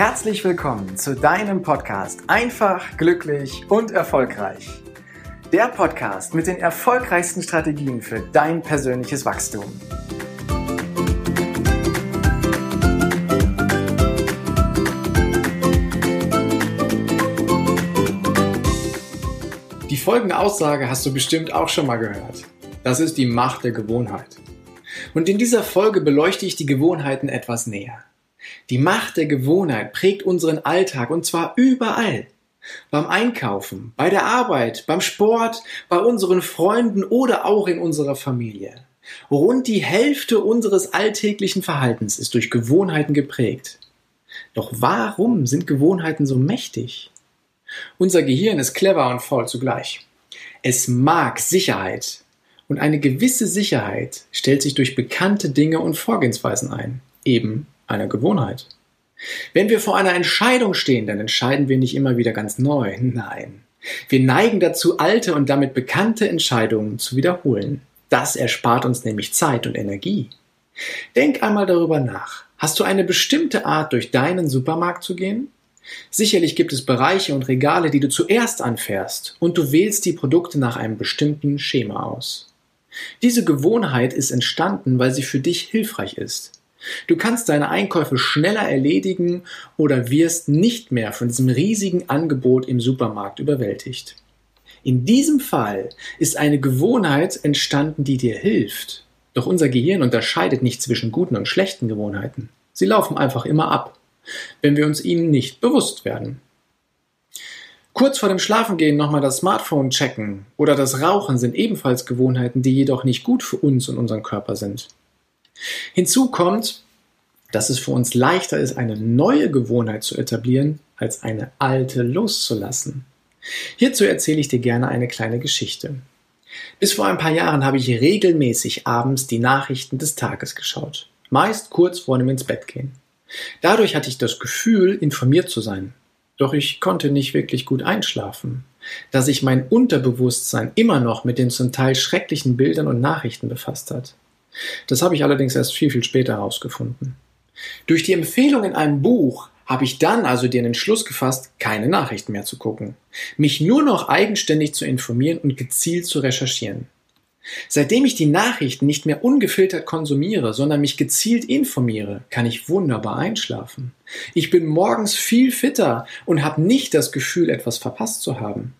Herzlich willkommen zu deinem Podcast Einfach, glücklich und erfolgreich. Der Podcast mit den erfolgreichsten Strategien für dein persönliches Wachstum. Die folgende Aussage hast du bestimmt auch schon mal gehört. Das ist die Macht der Gewohnheit. Und in dieser Folge beleuchte ich die Gewohnheiten etwas näher. Die Macht der Gewohnheit prägt unseren Alltag und zwar überall. Beim Einkaufen, bei der Arbeit, beim Sport, bei unseren Freunden oder auch in unserer Familie. Rund die Hälfte unseres alltäglichen Verhaltens ist durch Gewohnheiten geprägt. Doch warum sind Gewohnheiten so mächtig? Unser Gehirn ist clever und faul zugleich. Es mag Sicherheit. Und eine gewisse Sicherheit stellt sich durch bekannte Dinge und Vorgehensweisen ein. Eben einer Gewohnheit. Wenn wir vor einer Entscheidung stehen, dann entscheiden wir nicht immer wieder ganz neu. Nein. Wir neigen dazu, alte und damit bekannte Entscheidungen zu wiederholen. Das erspart uns nämlich Zeit und Energie. Denk einmal darüber nach. Hast du eine bestimmte Art, durch deinen Supermarkt zu gehen? Sicherlich gibt es Bereiche und Regale, die du zuerst anfährst, und du wählst die Produkte nach einem bestimmten Schema aus. Diese Gewohnheit ist entstanden, weil sie für dich hilfreich ist. Du kannst deine Einkäufe schneller erledigen oder wirst nicht mehr von diesem riesigen Angebot im Supermarkt überwältigt. In diesem Fall ist eine Gewohnheit entstanden, die dir hilft. Doch unser Gehirn unterscheidet nicht zwischen guten und schlechten Gewohnheiten. Sie laufen einfach immer ab, wenn wir uns ihnen nicht bewusst werden. Kurz vor dem Schlafengehen nochmal das Smartphone checken oder das Rauchen sind ebenfalls Gewohnheiten, die jedoch nicht gut für uns und unseren Körper sind. Hinzu kommt, dass es für uns leichter ist, eine neue Gewohnheit zu etablieren, als eine alte loszulassen. Hierzu erzähle ich dir gerne eine kleine Geschichte. Bis vor ein paar Jahren habe ich regelmäßig abends die Nachrichten des Tages geschaut, meist kurz vor dem ins Bett gehen. Dadurch hatte ich das Gefühl, informiert zu sein. Doch ich konnte nicht wirklich gut einschlafen, da sich mein Unterbewusstsein immer noch mit den zum Teil schrecklichen Bildern und Nachrichten befasst hat. Das habe ich allerdings erst viel, viel später herausgefunden. Durch die Empfehlung in einem Buch habe ich dann also den Entschluss gefasst, keine Nachrichten mehr zu gucken, mich nur noch eigenständig zu informieren und gezielt zu recherchieren. Seitdem ich die Nachrichten nicht mehr ungefiltert konsumiere, sondern mich gezielt informiere, kann ich wunderbar einschlafen. Ich bin morgens viel fitter und habe nicht das Gefühl, etwas verpasst zu haben.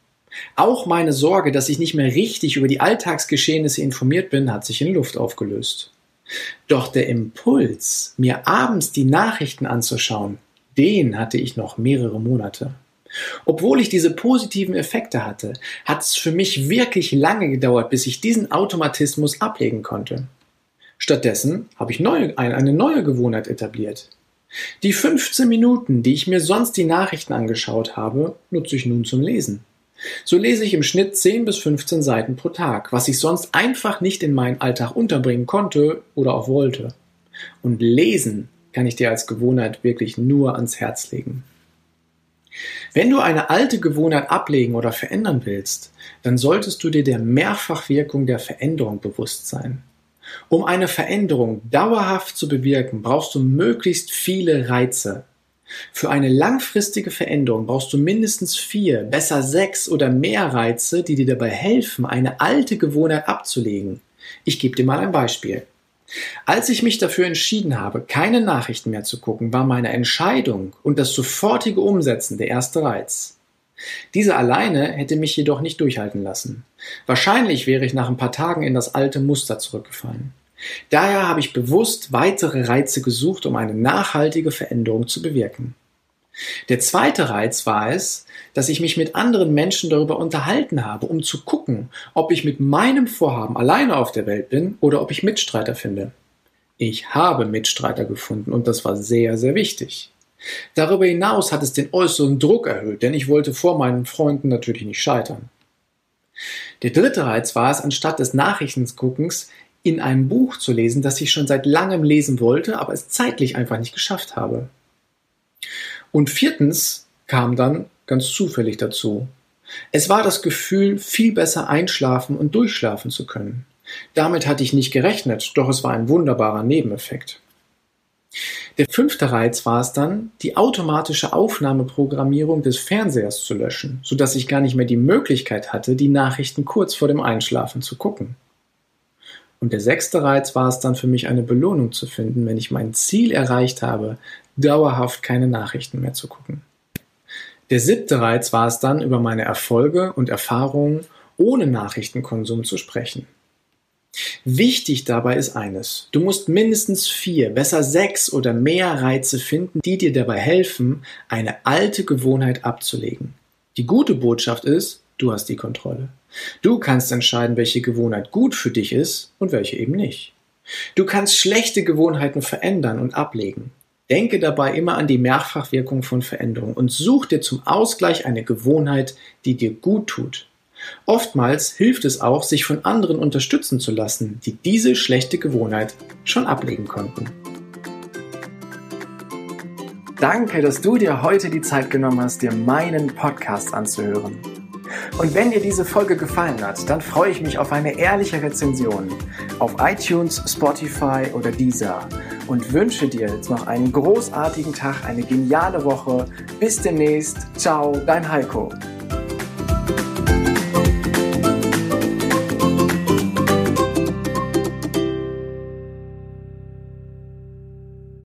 Auch meine Sorge, dass ich nicht mehr richtig über die Alltagsgeschehnisse informiert bin, hat sich in Luft aufgelöst. Doch der Impuls, mir abends die Nachrichten anzuschauen, den hatte ich noch mehrere Monate. Obwohl ich diese positiven Effekte hatte, hat es für mich wirklich lange gedauert, bis ich diesen Automatismus ablegen konnte. Stattdessen habe ich neue, eine neue Gewohnheit etabliert. Die 15 Minuten, die ich mir sonst die Nachrichten angeschaut habe, nutze ich nun zum Lesen. So lese ich im Schnitt 10 bis 15 Seiten pro Tag, was ich sonst einfach nicht in meinen Alltag unterbringen konnte oder auch wollte. Und lesen kann ich dir als Gewohnheit wirklich nur ans Herz legen. Wenn du eine alte Gewohnheit ablegen oder verändern willst, dann solltest du dir der Mehrfachwirkung der Veränderung bewusst sein. Um eine Veränderung dauerhaft zu bewirken, brauchst du möglichst viele Reize, für eine langfristige Veränderung brauchst du mindestens vier, besser sechs oder mehr Reize, die dir dabei helfen, eine alte Gewohnheit abzulegen. Ich gebe dir mal ein Beispiel. Als ich mich dafür entschieden habe, keine Nachrichten mehr zu gucken, war meine Entscheidung und das sofortige Umsetzen der erste Reiz. Diese alleine hätte mich jedoch nicht durchhalten lassen. Wahrscheinlich wäre ich nach ein paar Tagen in das alte Muster zurückgefallen. Daher habe ich bewusst weitere Reize gesucht, um eine nachhaltige Veränderung zu bewirken. Der zweite Reiz war es, dass ich mich mit anderen Menschen darüber unterhalten habe, um zu gucken, ob ich mit meinem Vorhaben alleine auf der Welt bin oder ob ich Mitstreiter finde. Ich habe Mitstreiter gefunden und das war sehr, sehr wichtig. Darüber hinaus hat es den äußeren Druck erhöht, denn ich wollte vor meinen Freunden natürlich nicht scheitern. Der dritte Reiz war es, anstatt des Nachrichtenguckens in einem Buch zu lesen, das ich schon seit langem lesen wollte, aber es zeitlich einfach nicht geschafft habe. Und viertens kam dann ganz zufällig dazu. Es war das Gefühl, viel besser einschlafen und durchschlafen zu können. Damit hatte ich nicht gerechnet, doch es war ein wunderbarer Nebeneffekt. Der fünfte Reiz war es dann, die automatische Aufnahmeprogrammierung des Fernsehers zu löschen, sodass ich gar nicht mehr die Möglichkeit hatte, die Nachrichten kurz vor dem Einschlafen zu gucken. Und der sechste Reiz war es dann für mich eine Belohnung zu finden, wenn ich mein Ziel erreicht habe, dauerhaft keine Nachrichten mehr zu gucken. Der siebte Reiz war es dann, über meine Erfolge und Erfahrungen ohne Nachrichtenkonsum zu sprechen. Wichtig dabei ist eines. Du musst mindestens vier, besser sechs oder mehr Reize finden, die dir dabei helfen, eine alte Gewohnheit abzulegen. Die gute Botschaft ist, du hast die Kontrolle. Du kannst entscheiden, welche Gewohnheit gut für dich ist und welche eben nicht. Du kannst schlechte Gewohnheiten verändern und ablegen. Denke dabei immer an die Mehrfachwirkung von Veränderung und such dir zum Ausgleich eine Gewohnheit, die dir gut tut. Oftmals hilft es auch, sich von anderen unterstützen zu lassen, die diese schlechte Gewohnheit schon ablegen konnten. Danke, dass du dir heute die Zeit genommen hast, dir meinen Podcast anzuhören. Und wenn dir diese Folge gefallen hat, dann freue ich mich auf eine ehrliche Rezension auf iTunes, Spotify oder Deezer und wünsche dir jetzt noch einen großartigen Tag, eine geniale Woche. Bis demnächst. Ciao, dein Heiko.